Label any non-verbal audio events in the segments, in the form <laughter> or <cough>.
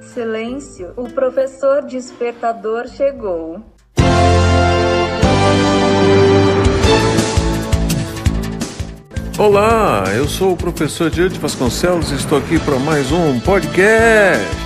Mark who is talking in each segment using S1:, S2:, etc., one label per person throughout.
S1: Silêncio, o professor despertador chegou.
S2: Olá, eu sou o professor Diante Vasconcelos e estou aqui para mais um podcast.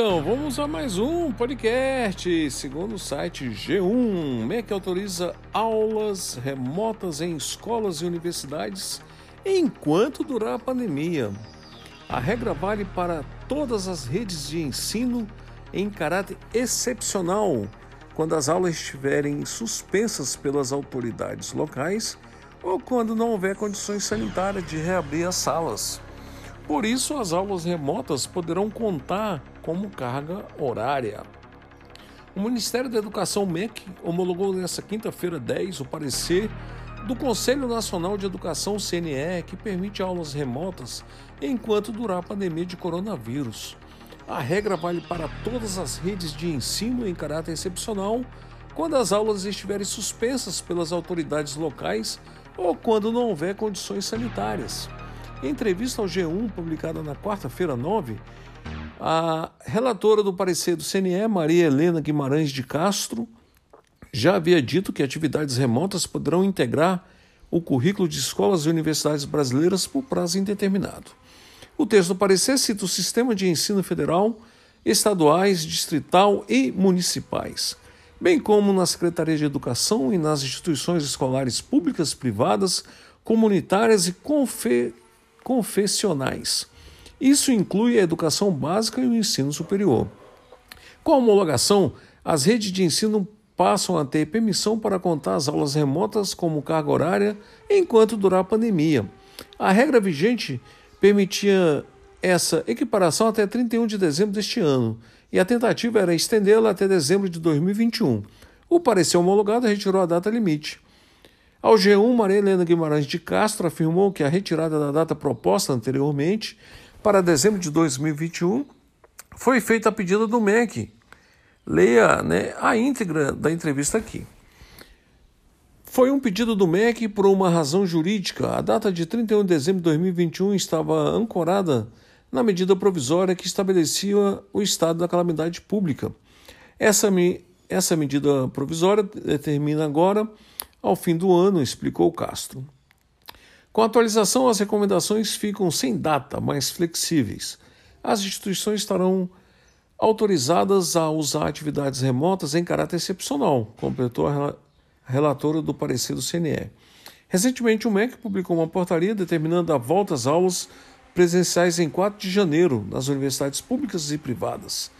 S2: Então, vamos a mais um podcast. Segundo o site G1, MEC autoriza aulas remotas em escolas e universidades enquanto durar a pandemia. A regra vale para todas as redes de ensino em caráter excepcional, quando as aulas estiverem suspensas pelas autoridades locais ou quando não houver condições sanitárias de reabrir as salas. Por isso, as aulas remotas poderão contar como carga horária. O Ministério da Educação MEC homologou nesta quinta-feira 10 o parecer do Conselho Nacional de Educação CNE que permite aulas remotas enquanto durar a pandemia de coronavírus. A regra vale para todas as redes de ensino em caráter excepcional quando as aulas estiverem suspensas pelas autoridades locais ou quando não houver condições sanitárias. Em entrevista ao G1, publicada na quarta-feira 9, a relatora do parecer do CNE, Maria Helena Guimarães de Castro, já havia dito que atividades remotas poderão integrar o currículo de escolas e universidades brasileiras por prazo indeterminado. O texto do parecer cita o sistema de ensino federal, estaduais, distrital e municipais, bem como na Secretaria de Educação e nas instituições escolares públicas, privadas, comunitárias e confe confessionais. Isso inclui a educação básica e o ensino superior. Com a homologação, as redes de ensino passam a ter permissão para contar as aulas remotas como carga horária enquanto durar a pandemia. A regra vigente permitia essa equiparação até 31 de dezembro deste ano, e a tentativa era estendê-la até dezembro de 2021. O parecer homologado retirou a data limite. Ao G1, Maria Helena Guimarães de Castro afirmou que a retirada da data proposta anteriormente, para dezembro de 2021, foi feita a pedido do MEC. Leia né, a íntegra da entrevista aqui. Foi um pedido do MEC por uma razão jurídica. A data de 31 de dezembro de 2021 estava ancorada na medida provisória que estabelecia o estado da calamidade pública. Essa, essa medida provisória determina agora ao fim do ano, explicou Castro. Com a atualização, as recomendações ficam sem data, mais flexíveis. As instituições estarão autorizadas a usar atividades remotas em caráter excepcional, completou a relatora do parecer do CNE. Recentemente, o MEC publicou uma portaria determinando a volta às aulas presenciais em 4 de janeiro nas universidades públicas e privadas.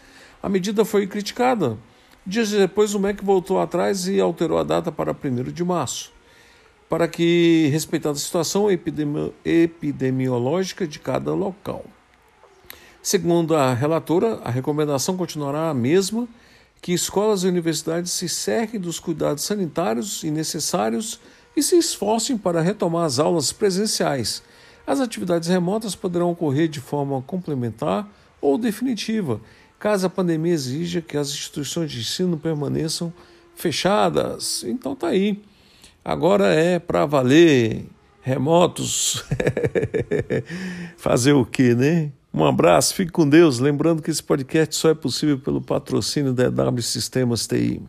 S2: A medida foi criticada Dias depois, o MEC voltou atrás e alterou a data para 1 de março, para que, respeitada a situação epidemi epidemiológica de cada local. Segundo a relatora, a recomendação continuará a mesma, que escolas e universidades se cerquem dos cuidados sanitários e necessários e se esforcem para retomar as aulas presenciais. As atividades remotas poderão ocorrer de forma complementar ou definitiva caso a pandemia exija que as instituições de ensino permaneçam fechadas. Então tá aí. Agora é para valer remotos. <laughs> Fazer o quê, né? Um abraço, fique com Deus. Lembrando que esse podcast só é possível pelo patrocínio da EW Sistemas TI.